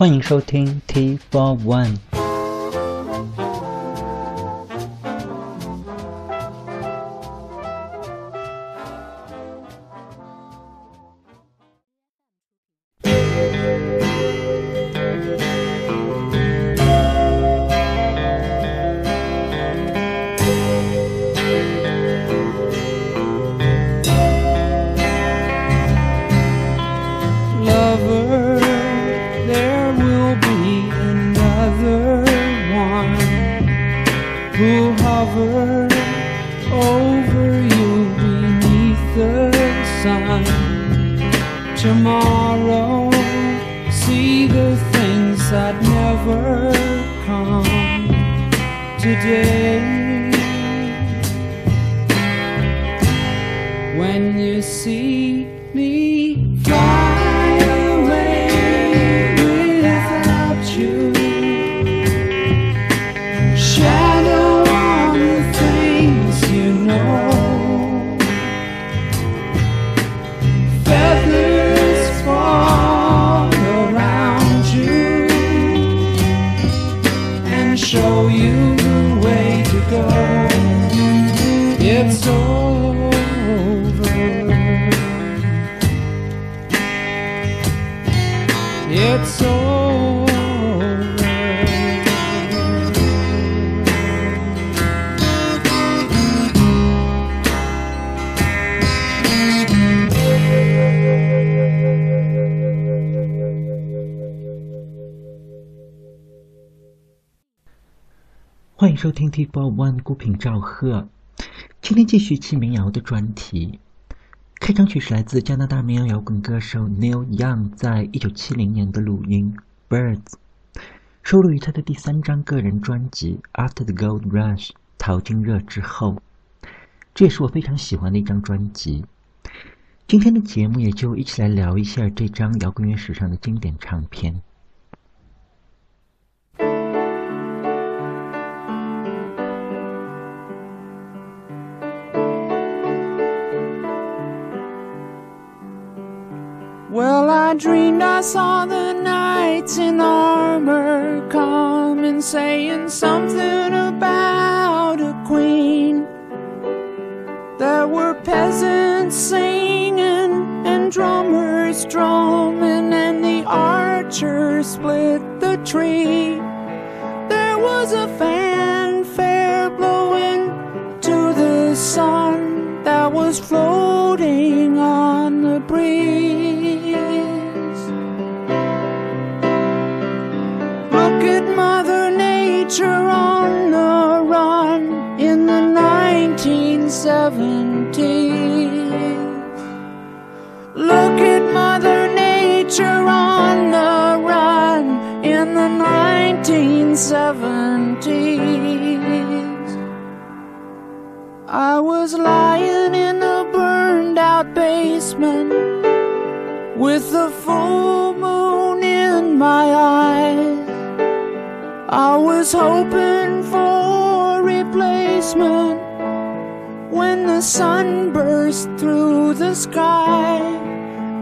欢迎收听 T Four One。 收听 T Four One 孤品赵贺。今天继续期民谣的专题。开场曲是来自加拿大民谣摇滚歌手 Neil Young 在一九七零年的录音《Birds》，收录于他的第三张个人专辑《After the Gold Rush》淘金热之后。这也是我非常喜欢的一张专辑。今天的节目也就一起来聊一下这张摇滚乐史上的经典唱片。I dreamed I saw the knights in armor coming, saying something about a queen. There were peasants singing and drummers drumming, and the archers split the tree. There was a fanfare blowing to the sun that was floating on the breeze. Nature on the run in the 1970s. Look at Mother Nature on the run in the 1970s. I was lying in a burned out basement with the full moon in my eyes. I was hoping for a replacement when the sun burst through the sky.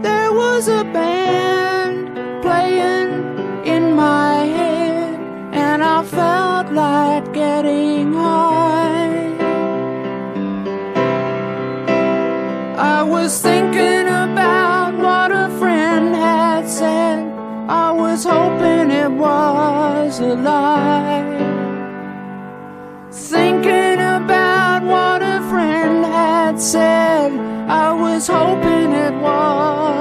There was a band playing in my head, and I felt like getting high. I was thinking was a lie. Thinking about what a friend had said. I was hoping it was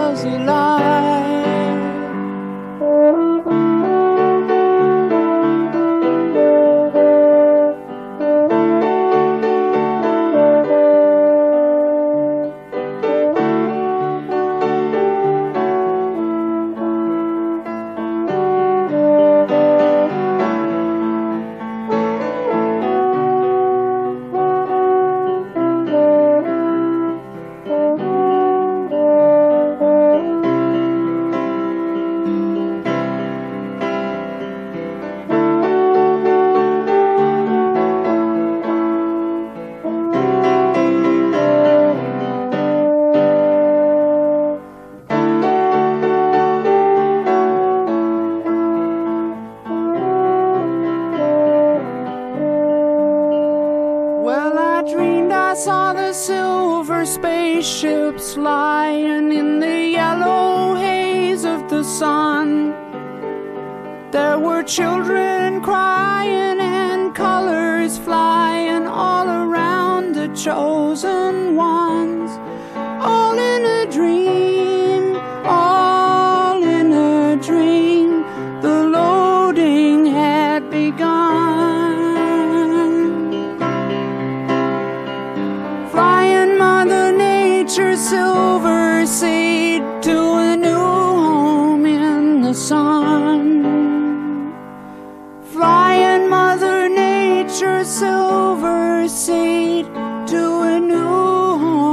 your silver seed to a new home.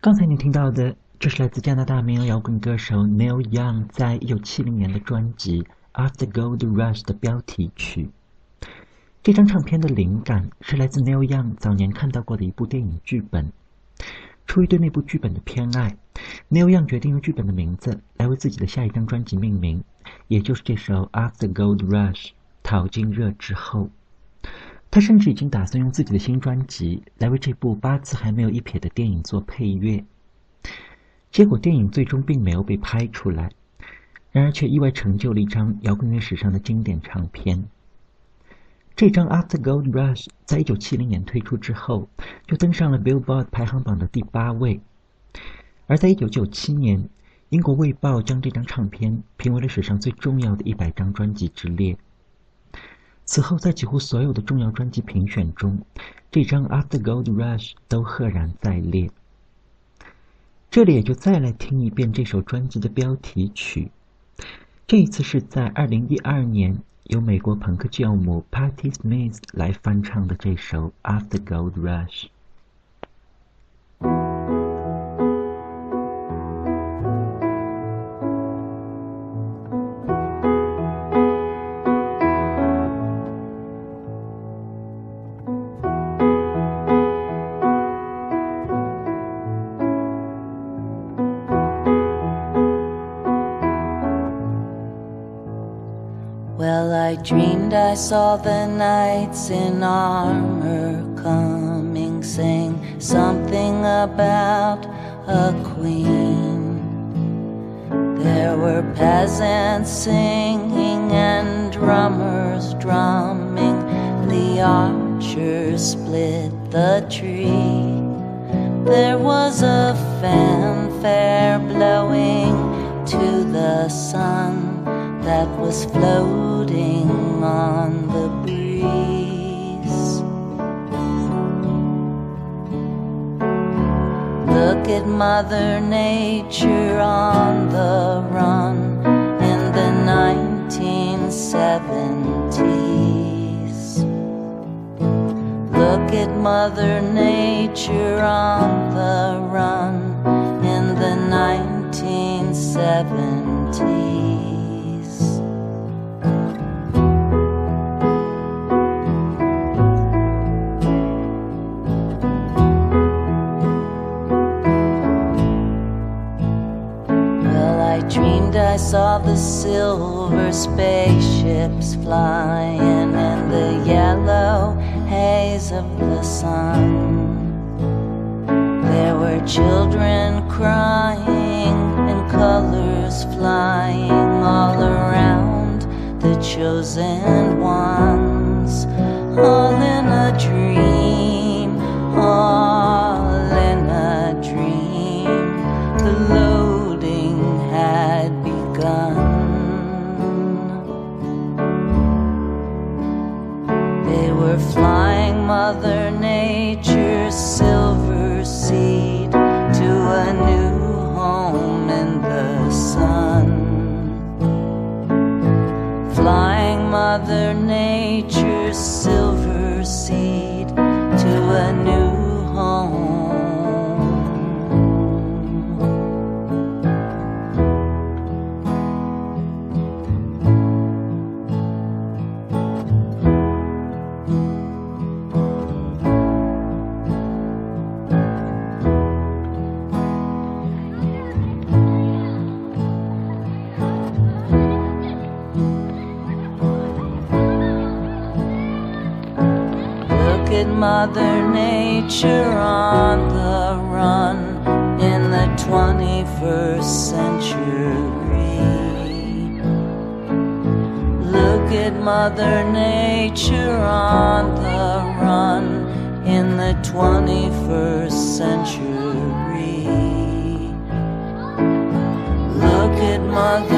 刚才你听到的，这是来自加拿大民谣摇滚歌手 Neil Young 在一九七零年的专辑《After Gold Rush》的标题曲。这张唱片的灵感是来自 Neil Young 早年看到过的一部电影剧本。出于对那部剧本的偏爱，Neil Young 决定用剧本的名字来为自己的下一张专辑命名，也就是这首《After Gold Rush》淘金热之后。他甚至已经打算用自己的新专辑来为这部八字还没有一撇的电影做配乐。结果电影最终并没有被拍出来，然而却意外成就了一张摇滚乐史上的经典唱片。这张《After Gold Rush》在一九七零年推出之后，就登上了 Billboard 排行榜的第八位。而在一九九七年，英国《卫报》将这张唱片评为了史上最重要的一百张专辑之列。此后，在几乎所有的重要专辑评选中，这张《After Gold Rush》都赫然在列。这里也就再来听一遍这首专辑的标题曲。这一次是在二零一二年由美国朋克教母 Patti Smith 来翻唱的这首《After Gold Rush》。 I saw the knights in armor coming, saying something about a queen. There were peasants singing and drummers drumming. The archers split the tree. There was a fanfare blowing to the sun that was floating on the breeze. Look at Mother Nature on the run in the 1970s. Look at Mother Nature on the run in the 1970s. Saw the silver spaceships flying in the yellow haze of the sun. There were children crying and colors flying all around the chosen ones. All in a dream, all in a dream. The my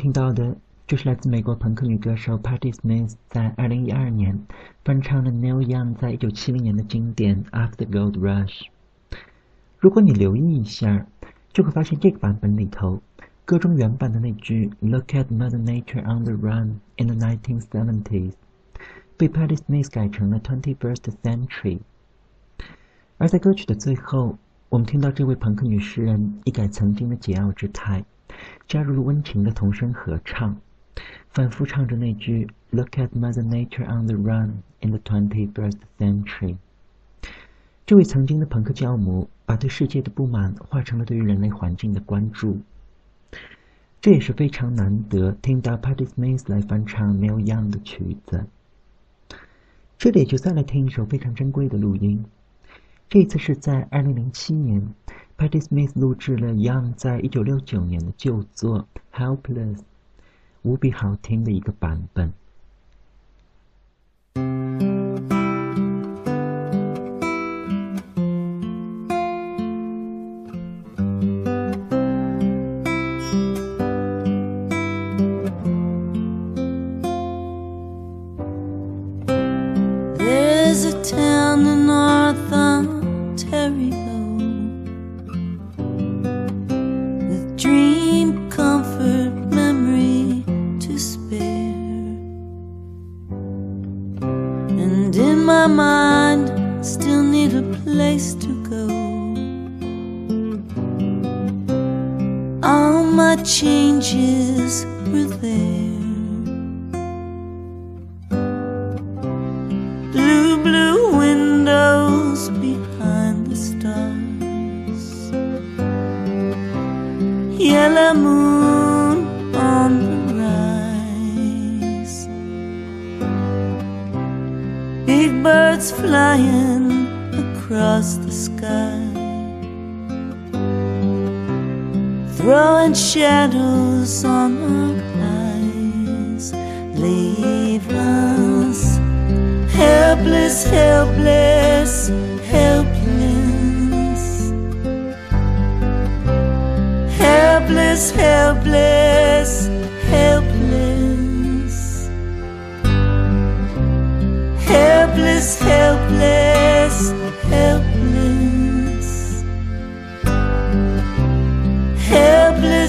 听到的就是来自美国朋克女歌手 Patti Smith 在2012年翻唱了 Neil Young 在1970年的经典《After the Gold Rush》。如果你留意一下，就会发现这个版本里头，歌中原版的那句 “Look at Mother Nature on the run in the 1970s” 被 Patti Smith 改成了 “21st century”。而在歌曲的最后，我们听到这位朋克女诗人一改曾经的桀骜之态，加入了温情的童声合唱，反复唱着那句 “Look at Mother Nature on the run in the 21st century”。这位曾经的朋克教母，把对世界的不满化成了对于人类环境的关注。这也是非常难得听到 Patti Smith 来翻唱 Neil Young 的曲子。这里就再来听一首非常珍贵的录音。这次是在2007年，Patti Smith 录制了 Young 在一九六九年的旧作《Helpless》，无比好听的一个版本。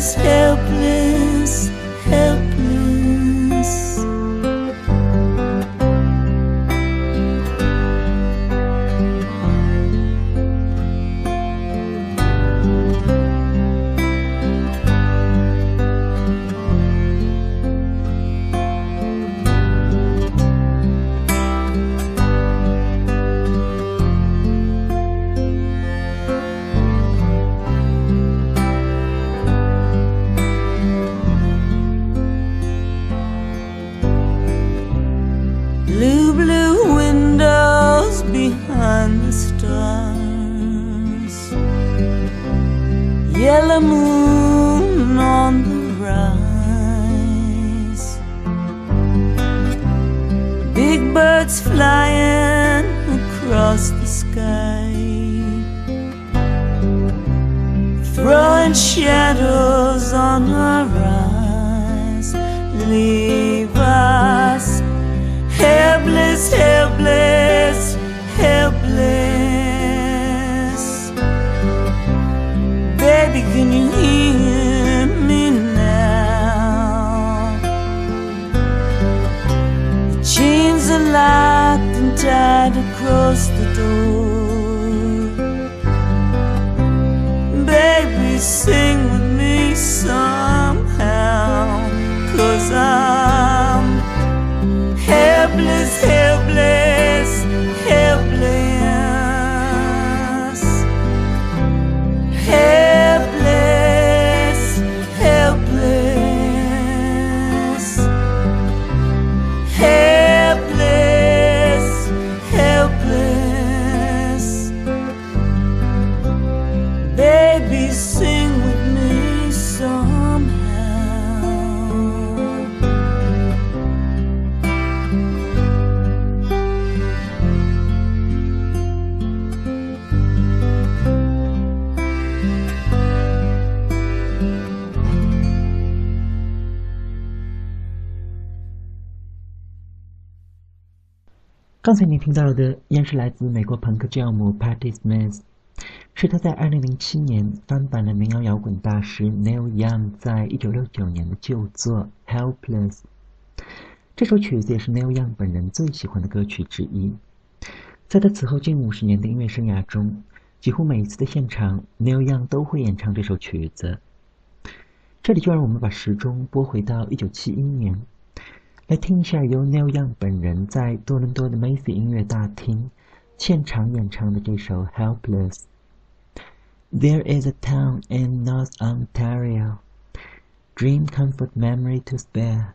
Helpless, 刚才您听到的依然是来自美国朋克教母 Patti Smith，是她在2007年翻版了民谣摇滚大师 Neil Young 在1969年的旧作《Helpless》。这首曲子也是 Neil Young 本人最喜欢的歌曲之一。在他此后近五十年的音乐生涯中，几乎每一次的现场，Neil Young 都会演唱这首曲子。这里就让我们把时钟拨回到1971年。来听一下由 Neil Young 本人在多伦多的 Macy 音乐大厅现场演唱的这首《Helpless》。There is a town in North Ontario, dream, comfort, memory to spare.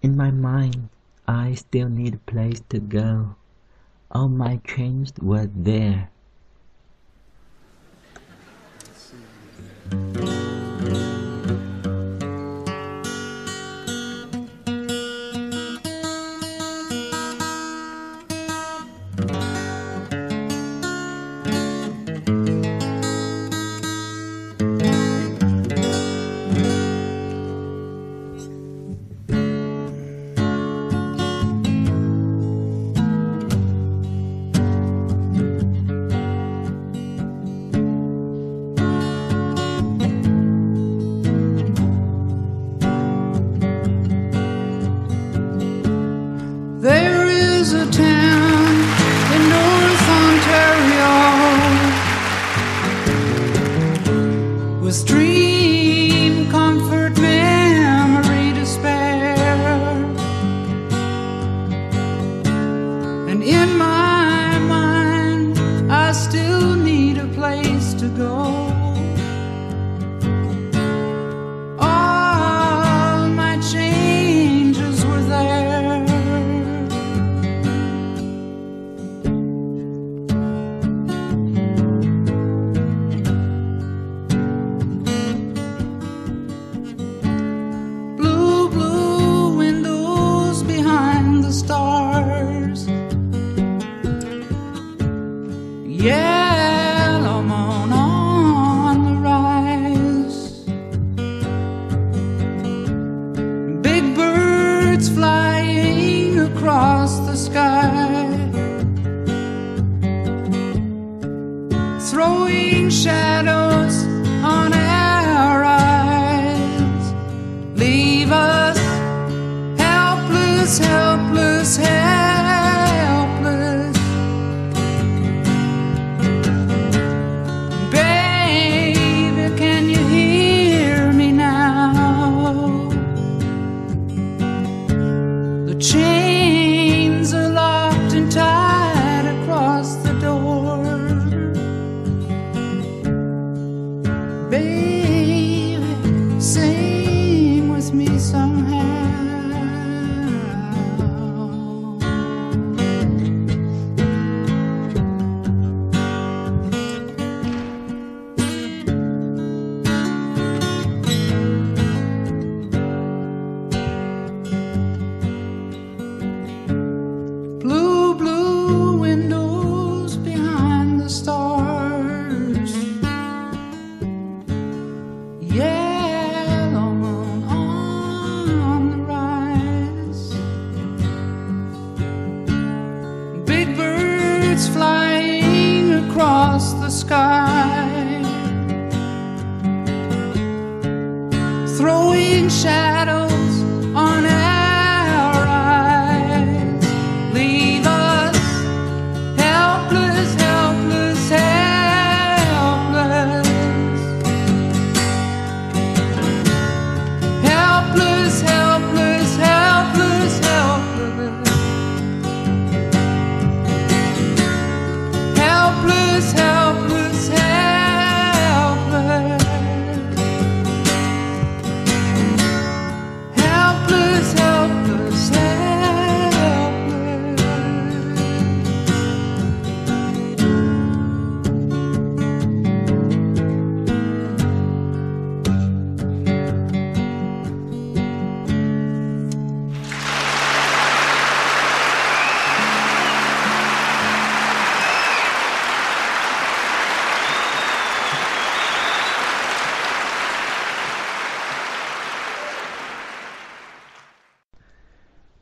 In my mind, I still need a place to go. All my dreams were there. There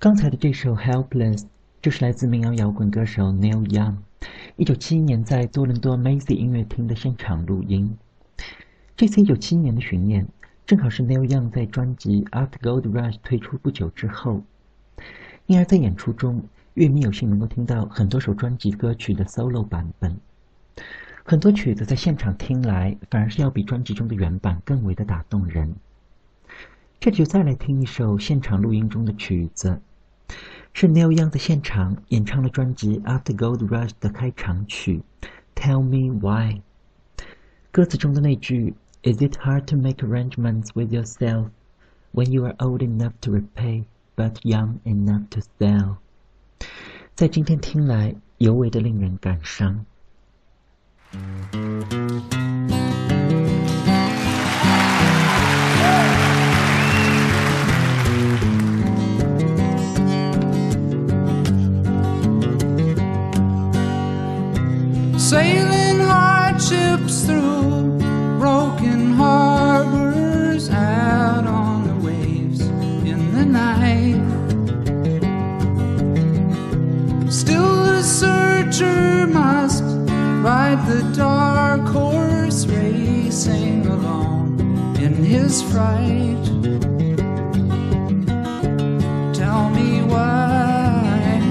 刚才的这首《Helpless》就是来自民谣摇滚歌手 Neil Young，一九七一年在多伦多 Macy 音乐厅的现场录音。这次一九七一年的巡演，正好是 Neil Young 在专辑《After Gold Rush》推出不久之后，因而在演出中，乐迷有幸能够听到很多首专辑歌曲的 solo 版本。很多曲子在现场听来，反而是要比专辑中的原版更为的打动人。这就再来听一首现场录音中的曲子，是 Neil Young 在现场演唱了专辑《After Gold Rush》的开场曲《Tell Me Why》。歌词中的那句 “Is it hard to make arrangements with yourself when you are old enough to repay but young enough to sell”，在今天听来尤为的令人感伤。 His. Tell me why.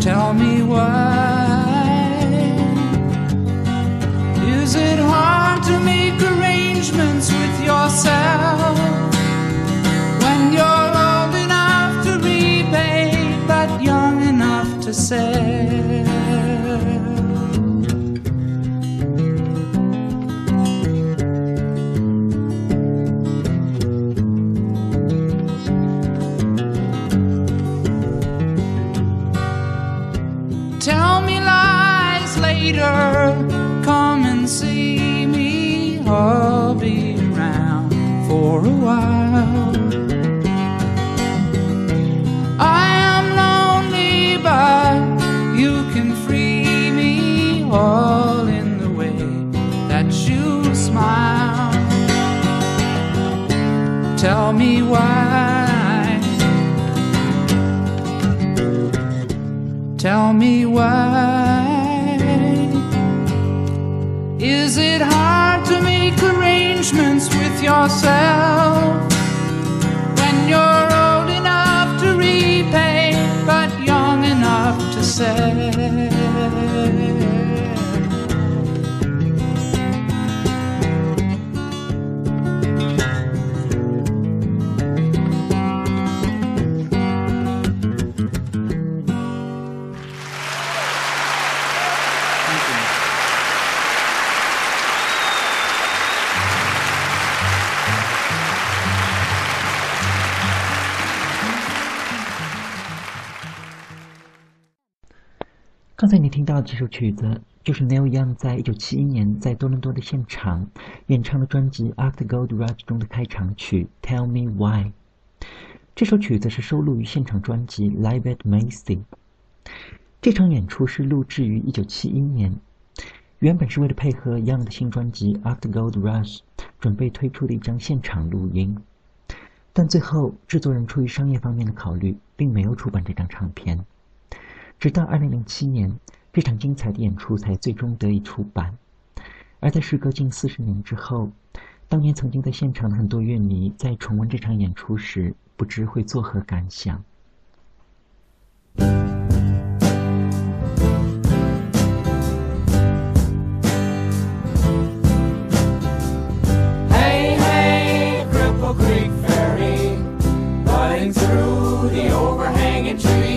Tell me why. Is it hard to make arrangements with yourself a while. I am lonely, but you can free me all in the way that you smile. Tell me why. Tell me why. Is it hard yourself when you're old enough to repay but young enough to sell? 刚才你听到的这首曲子，就是 Neil Young 在一九七一年在多伦多的现场演唱的专辑《After Gold Rush》中的开场曲《Tell Me Why》。这首曲子是收录于现场专辑《Live at Macy》。这场演出是录制于一九七一年，原本是为了配合 Young 的新专辑《After Gold Rush》准备推出的一张现场录音，但最后制作人出于商业方面的考虑，并没有出版这张唱片。直到二零零七年，这场精彩的演出才最终得以出版。而在时隔近四十年之后，当年曾经在现场的很多乐迷在重温这场演出时，不知会作何感想。Through the overhanging trees.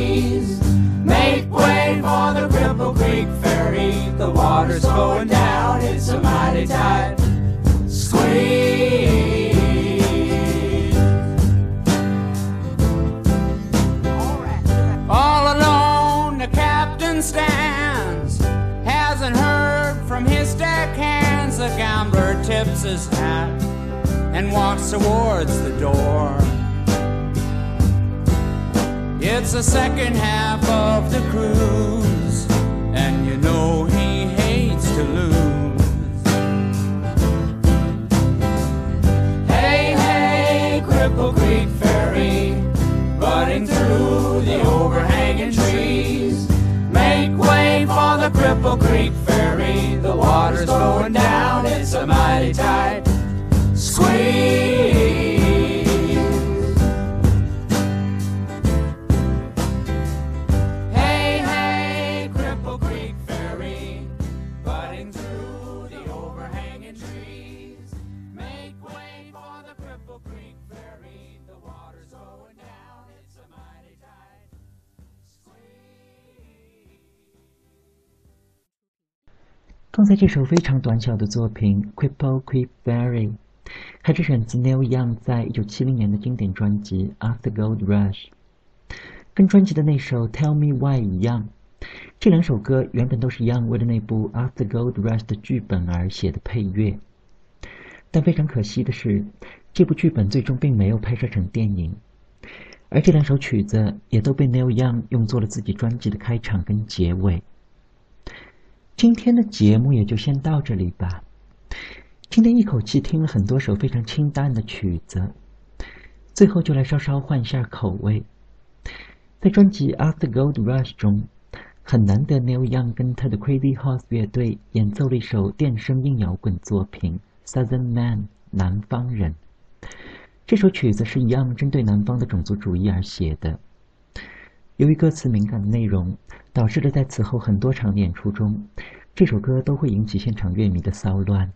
Cripple Creek Ferry. The water's going down, it's a mighty tight squeeze. All alone, the captain stands. Hasn't heard from his deckhands. The gambler tips his hat and walks towards the door. It's the second half of the cruise, and you know he hates to lose. Hey, hey, Cripple Creek Ferry, budding through the overhanging trees. Make way for the Cripple Creek Ferry. The water's going down, it's a mighty tight 刚才这首非常短小的作品《Cripple Creek Ferry》，还是选自 Neil Young 在一九七零年的经典专辑《After Gold Rush》。跟专辑的那首《Tell Me Why》一样，这两首歌原本都是 Young 为了那部《After Gold Rush》的剧本而写的配乐。但非常可惜的是，这部剧本最终并没有拍摄成电影，而这两首曲子也都被 Neil Young 用作了自己专辑的开场跟结尾。今天的节目也就先到这里吧。今天一口气听了很多首非常清淡的曲子，最后就来稍稍换一下口味。在专辑《After Gold Rush》中，很难得 Neil Young 跟他的 Crazy Horse 乐队演奏了一首电声硬摇滚作品《Southern Man》南方人。这首曲子是 Young 针对南方的种族主义而写的。由于歌词敏感的内容，导致了在此后很多场演出中，这首歌都会引起现场乐迷的骚乱。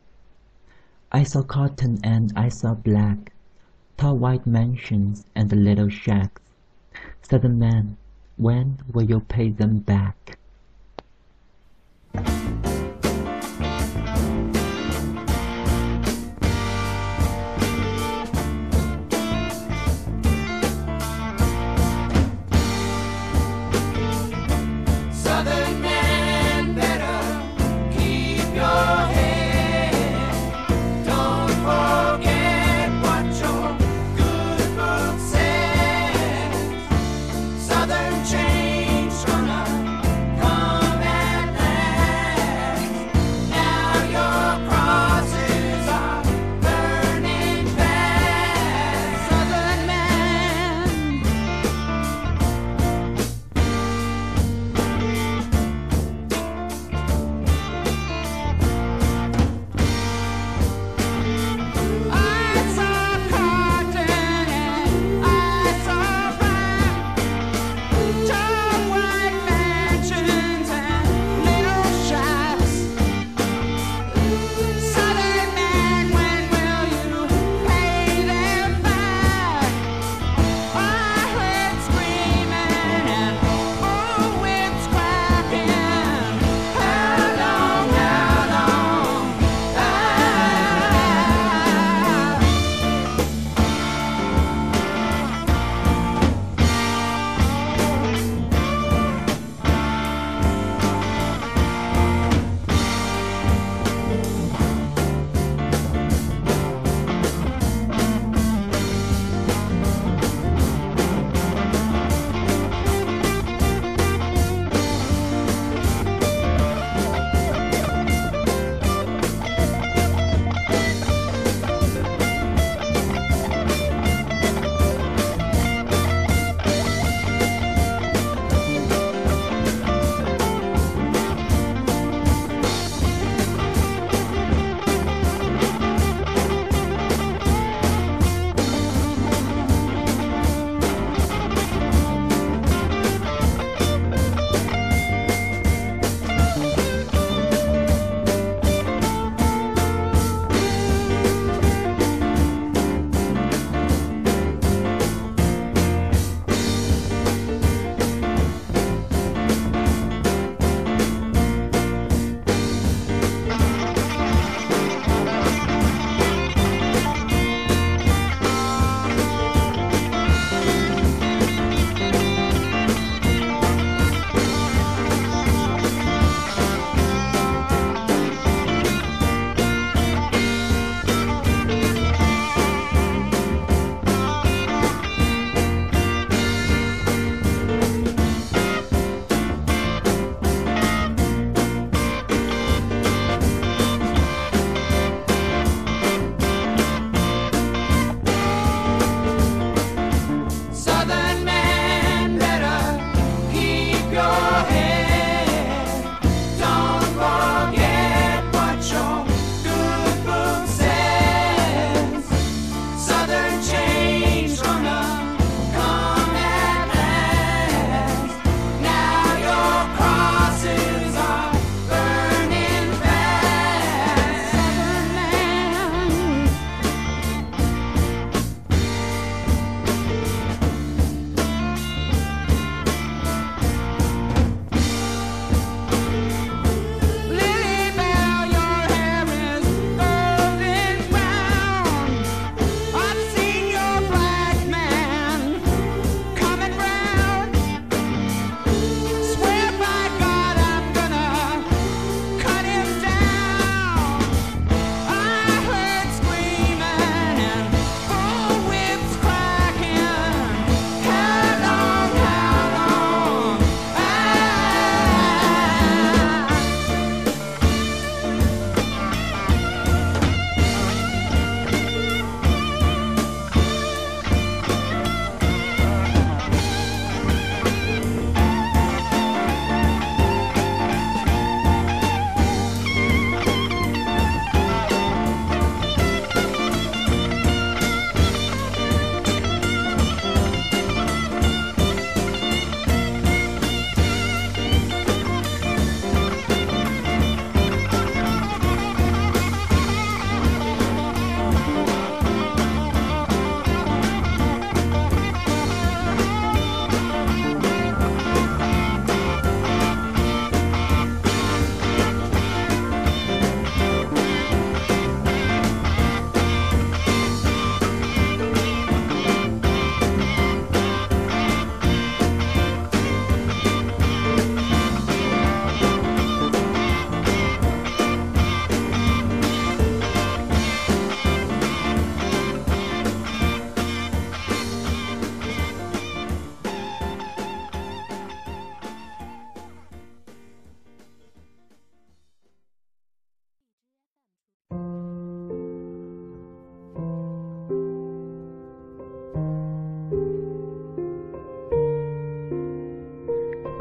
I saw cotton and I saw black, tall white mansions and little shacks. Southern man, when will you pay them back?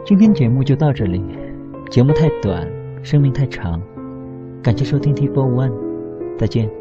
今天节目就到这里，节目太短，生命太长，感谢收听 T Four One，再见。